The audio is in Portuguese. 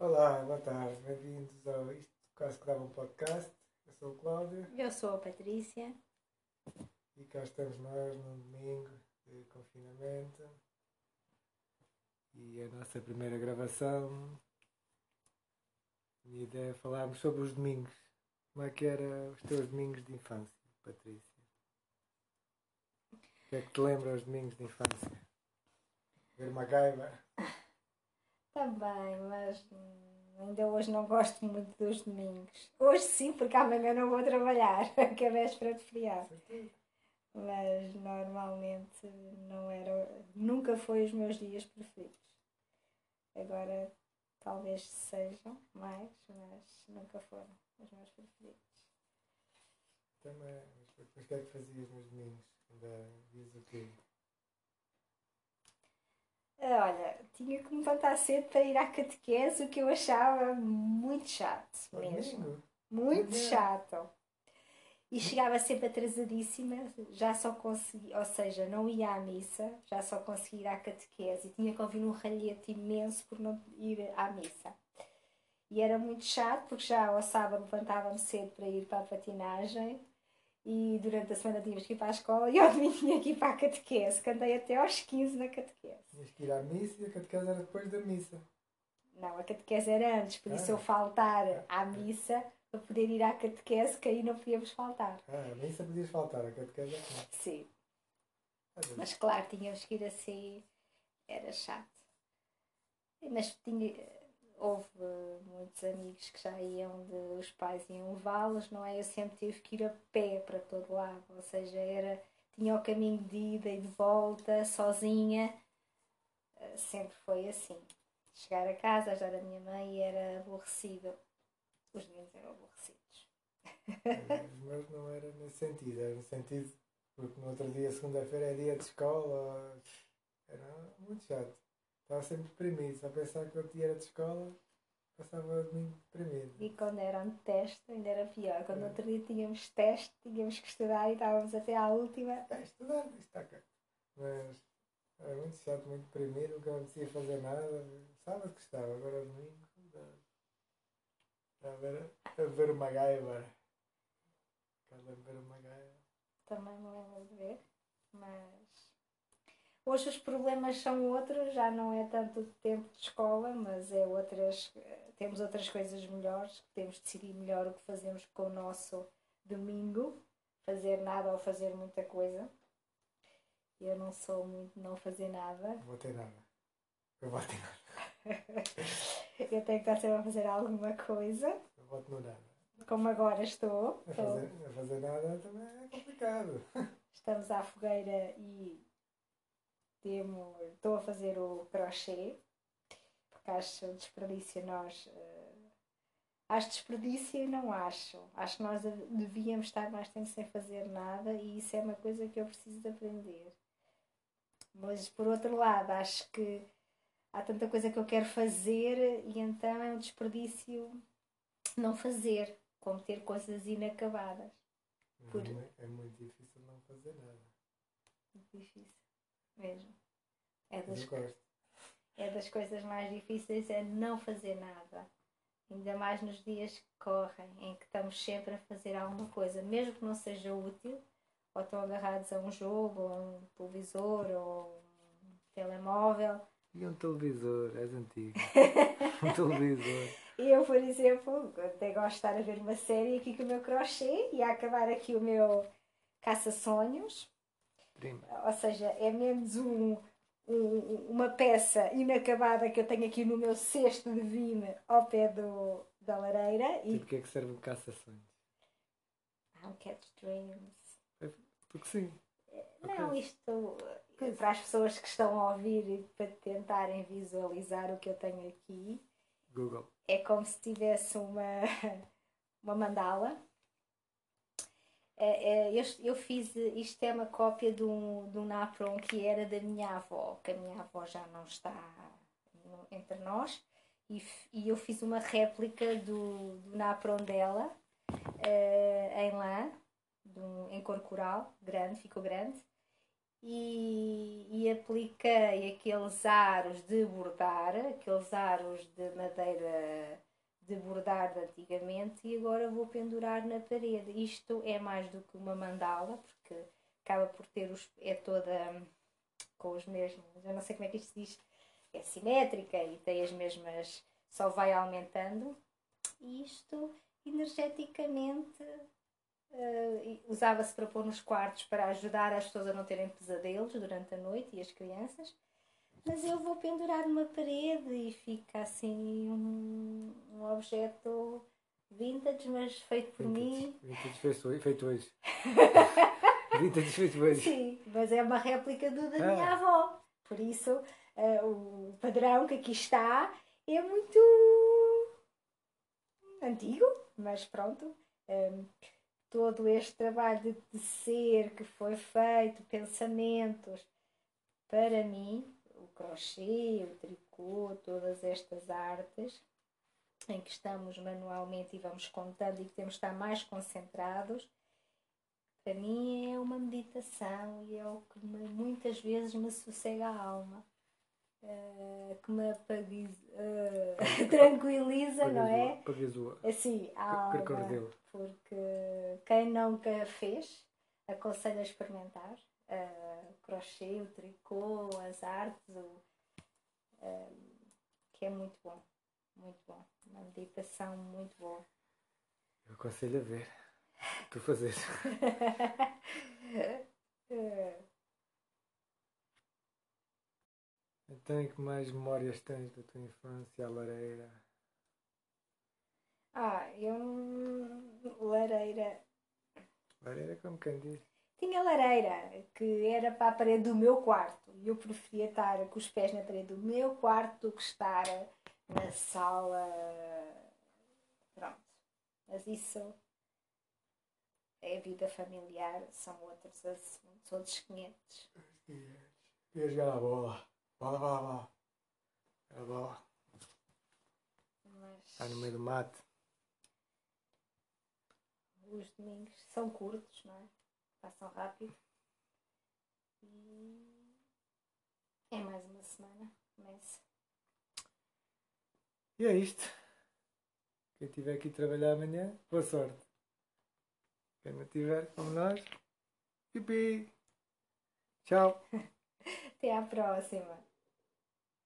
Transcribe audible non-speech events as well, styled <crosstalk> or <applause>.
Olá, boa tarde, bem-vindos ao Isto Quase que Dava um Podcast. Eu sou o Cláudio Eu sou a Patrícia. e cá estamos nós num domingo de confinamento. E a nossa primeira gravação. A minha ideia é falarmos sobre os domingos. Como é que eram os teus domingos de infância, Patrícia? O que é que te lembra os domingos de infância? Ver uma gaiva? <laughs> Também, mas ainda hoje não gosto muito dos domingos. Hoje sim, porque amanhã não vou trabalhar, <laughs> que é véspera de feriado. Mas normalmente não era, nunca foi os meus dias preferidos. Agora talvez sejam mais, mas nunca foram os meus preferidos. Também, mas o que é que fazias nos domingos? Ainda diz o quê? Ah, Olha, tinha que me levantar cedo para ir à catequese, o que eu achava muito chato mesmo. Muito chato. E chegava sempre atrasadíssima, já só conseguia, ou seja, não ia à missa, já só conseguia ir à catequese e tinha que ouvir um ralhete imenso por não ir à missa. E era muito chato porque já ao sábado levantava-me cedo para ir para a patinagem e durante a semana tínhamos que ir para a escola e ao domingo tinha que ir para a catequese, que andei até aos 15 na catequese. Tinhas que ir à missa e a catequese era depois da missa. Não, a catequese era antes, por isso Ah. eu faltar à missa para poder ir à catequese, que aí não podíamos faltar. Ah, a missa podias faltar, a catequese é não. Sim. Ah, Mas claro, tínhamos que ir assim, era chato. Mas tinha, houve muitos amigos que já iam, de, os pais iam levá-los, não é? Eu sempre tive que ir a pé para todo lado, ou seja, era, tinha o caminho de ida e de volta, sozinha, Eh, sempre foi assim. Chegar a casa, ajudar a minha mãe era aborrecido. Os meninos eram aborrecidos. Os meus não era nesse sentido, era no sentido porque no outro dia, segunda-feira, é dia de escola, era muito chato. Estava sempre deprimido, só pensar que outro dia era de escola, passava o domingo deprimido. E quando era um teste, ainda era pior. Quando É. outro dia tínhamos teste, tínhamos que estudar e estávamos até à última. É, estudar, isto está cá. Mas era muito chato, muito deprimido, nunca apetecia fazer nada. Sábado que estava, agora domingo, a ver, a ver uma gaiva. Cada ver uma gaiva. Também me lembro de ver. Mas hoje os problemas são outros, já não é tanto tempo de escola, mas é outras. Temos outras coisas melhores, temos de decidir melhor o que fazemos com o nosso domingo, fazer nada ou fazer muita coisa. Eu não sou muito não fazer nada. Não vou ter nada. Eu voto em nada. <laughs> Eu tenho que estar sempre a fazer alguma coisa, Eu voto no nada. como agora estou. A Estou- fazer, a fazer nada também é complicado. <laughs> Estamos à fogueira e temo, estou a fazer o crochê, porque acho desperdício nós. eh, acho desperdício e não acho. Acho que nós devíamos estar mais tempo sem fazer nada e isso é uma coisa que eu preciso de aprender. Mas por outro lado, acho que há tanta coisa que eu quero fazer e então é um desperdício não fazer, como ter coisas inacabadas. Por- É, é muito difícil não fazer nada. Muito difícil, mesmo. É das, é das coisas mais difíceis é não fazer nada. Ainda mais nos dias que correm, em que estamos sempre a fazer alguma coisa, mesmo que não seja útil, ou estão agarrados a um jogo, ou a um televisor, ou um telemóvel. E um televisor, és antigo. <laughs> um televisor. Eu, por exemplo, até gosto de estar a ver uma série aqui com o meu crochê e a acabar aqui o meu caça-sonhos. Prima. ou seja, é menos um, um- uma peça inacabada que eu tenho aqui no meu cesto de vime ao pé do, da lareira e o que é que serve um caça-sonhos? um catch dreams. Porque sim. Não, Ok. isto eh, para as pessoas que estão a ouvir e para tentarem visualizar o que eu tenho aqui, Google. é como se tivesse uma, <laughs> uma mandala. É, é, eu, eu fiz, isto é uma cópia de um, de um napron que era da minha avó, que a minha avó já não está entre nós, e, e eu fiz uma réplica do, do napron dela eh, em lã, um- em cor coral, grande, ficou grande, e, e apliquei aqueles aros de bordar, aqueles aros de madeira de bordar de antigamente e agora vou pendurar na parede. Isto é mais do que uma mandala, porque acaba por ter os. é toda com os mesmos. Eu não sei como é que isto se diz. É simétrica e tem as mesmas. só vai aumentando. E isto energeticamente uh, usava-se para pôr nos quartos para ajudar as pessoas a não terem pesadelos durante a noite e as crianças. Mas eu vou pendurar numa parede e fica assim um, um objeto vintage, mas feito por Vintage. mim. Vintage feito hoje. <laughs> Vintage feito hoje. Sim, mas é uma réplica do da Ah. minha avó. Por isso, eh, o padrão que aqui está é muito antigo, mas pronto. Em, todo este trabalho de tecer que foi feito, pensamentos, para mim, crochê, o tricô, todas estas artes em que estamos manualmente e vamos contando e que temos de estar mais concentrados, para mim é uma meditação e é o que me- muitas vezes me sossega a alma, eh, que me apaguiza, eh, <laughs> tranquiliza, não é? Pagazua. Assim, a alma, porque quem nunca fez, aconselho a experimentar o crochê, o tricô, as artes, o, eh, que é muito bom, muito bom, uma meditação muito boa. Eu aconselho a ver. Tu fazes. <laughs> Então, e que mais memórias tens da tua infância, a lareira? Ah, eu lareira. Lareira como quem diz. Tinha lareira que era para a parede do meu quarto e eu preferia estar com os pés na parede do meu quarto do que estar na sala. Pronto. Mas isso é a vida familiar, são outros assuntos, outros 500. Ia jogar a bola. Bola, bola, bola. A bola. Mas Está no meio do mato. os domingos são curtos, não é? Passam rápido. E é mais uma semana. Começa. E é isto. Quem tiver aqui trabalhar amanhã, boa sorte. Quem não tiver, como nós, pipi. Tchau. <laughs> Até à próxima.